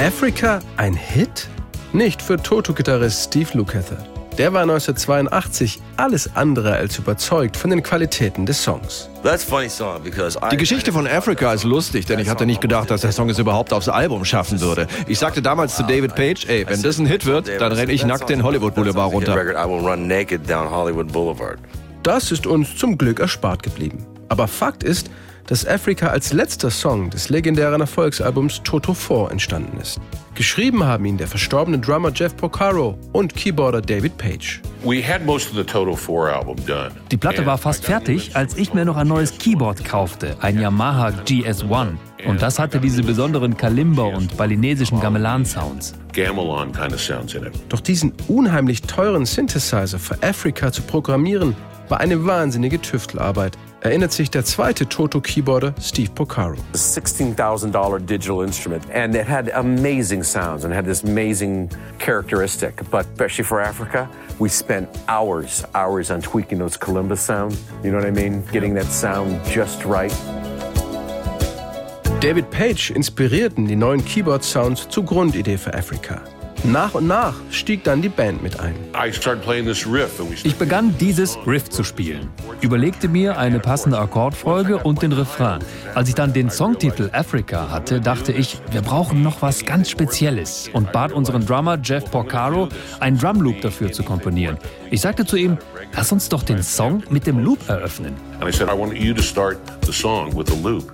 Africa ein Hit? Nicht für Toto-Gitarrist Steve Lukather. Der war 1982 alles andere als überzeugt von den Qualitäten des Songs. Die Geschichte von Africa ist lustig, denn ich hatte nicht gedacht, dass der Song es überhaupt aufs Album schaffen würde. Ich sagte damals zu David Page, ey, wenn das ein Hit wird, dann renne ich nackt den Hollywood Boulevard runter. Das ist uns zum Glück erspart geblieben. Aber Fakt ist, dass Africa als letzter Song des legendären Erfolgsalbums Toto 4 entstanden ist. Geschrieben haben ihn der verstorbene Drummer Jeff Porcaro und Keyboarder David Page. Die Platte war fast fertig, als ich mir noch ein neues Keyboard kaufte, ein Yamaha GS1. Und das hatte diese besonderen Kalimba- und balinesischen Gamelan-Sounds. Doch diesen unheimlich teuren Synthesizer für Africa zu programmieren, war eine wahnsinnige Tüftelarbeit, erinnert sich der zweite Toto-Keyboarder Steve Porcaro. $16,000 digital instrument and it had amazing sounds and had this amazing characteristic. But especially for Africa, we spent hours, hours on tweaking those kalimba sounds. You know what I mean? Getting that sound just right. David Page inspirierten die neuen Keyboard-Sounds zur Grundidee für Africa. Nach und nach stieg dann die Band mit ein. Ich begann dieses Riff zu spielen, überlegte mir eine passende Akkordfolge und den Refrain. Als ich dann den Songtitel Africa hatte, dachte ich, wir brauchen noch was ganz Spezielles und bat unseren Drummer Jeff Porcaro, einen Drumloop dafür zu komponieren. Ich sagte zu ihm, lass uns doch den Song mit dem Loop eröffnen. And I said, I want you to start the song with the loop.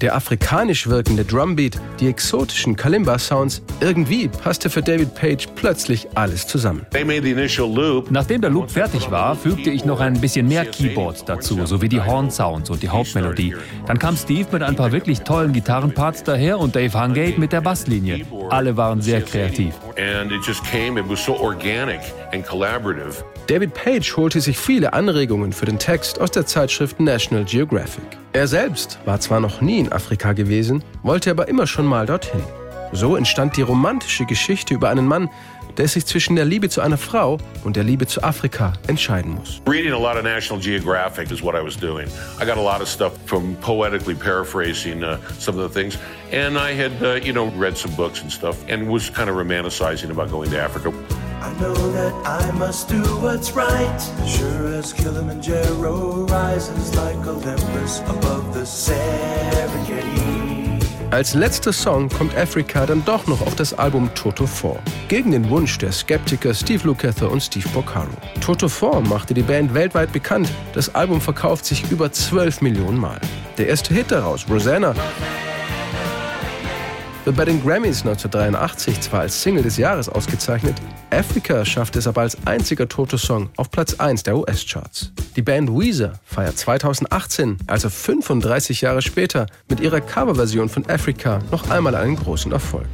Der afrikanisch wirkende Drumbeat, die exotischen Kalimba-Sounds, irgendwie passte für David Page plötzlich alles zusammen. Nachdem der Loop fertig war, fügte ich noch ein bisschen mehr Keyboard dazu, sowie die Horn-Sounds und die Hauptmelodie. Dann kam Steve mit ein paar wirklich tollen Gitarrenparts daher und Dave Hungate mit der Basslinie. Alle waren sehr kreativ. David Page holte sich viele Anregungen für den Text aus der Zeitschrift National Geographic. Er selbst war zwar noch nie in Afrika gewesen, wollte aber immer schon mal dorthin. So entstand die romantische Geschichte über einen Mann, der sich zwischen der Liebe zu einer Frau und der Liebe zu Afrika entscheiden muss. Reading a lot of National Geographic is what I was doing. I got a lot of stuff from poetically paraphrasing uh, some of the things, and I had, uh, you know, read some books and stuff, and was kind of romanticizing about going to Africa. I know that I must do what's right. Sure as Kilimanjaro rises like Olympus above the Serengeti. Als letzter Song kommt Africa dann doch noch auf das Album Toto 4. Gegen den Wunsch der Skeptiker Steve Lukather und Steve Porcaro. Toto 4 machte die Band weltweit bekannt. Das Album verkauft sich über 12 Millionen Mal. Der erste Hit daraus, Rosanna, wird bei den Grammys 1983 zwar als Single des Jahres ausgezeichnet, Africa schafft es aber als einziger Toto-Song auf Platz 1 der US-Charts. Die Band Weezer feiert 2018, also 35 Jahre später, mit ihrer Coverversion von Africa noch einmal einen großen Erfolg.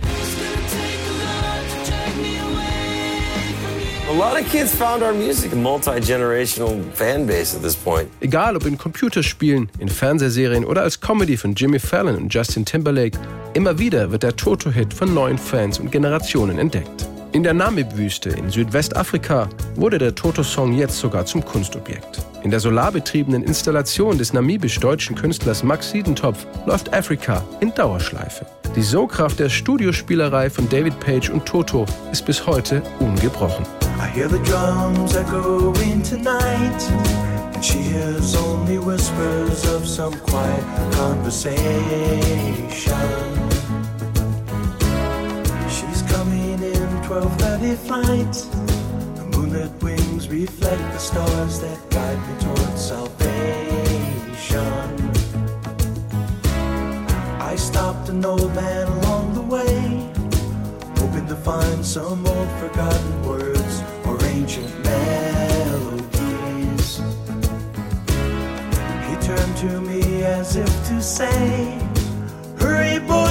Egal ob in Computerspielen, in Fernsehserien oder als Comedy von Jimmy Fallon und Justin Timberlake, immer wieder wird der Toto-Hit von neuen Fans und Generationen entdeckt. In der Namib-Wüste in Südwestafrika wurde der Toto-Song jetzt sogar zum Kunstobjekt. In der solarbetriebenen Installation des namibisch-deutschen Künstlers Max Siedentopf läuft Afrika in Dauerschleife. Die Sogkraft der Studiospielerei von David Page und Toto ist bis heute ungebrochen. I hear the drums echoing tonight, and she hears only whispers of some quiet conversation. She's coming in 12.30 flight. The moonlit wings reflect the stars that guide me towards salvation. I stopped an old man along the way Hoping to find some old forgotten words. or ancient melodies. He turned to me as if to say Hurry boy,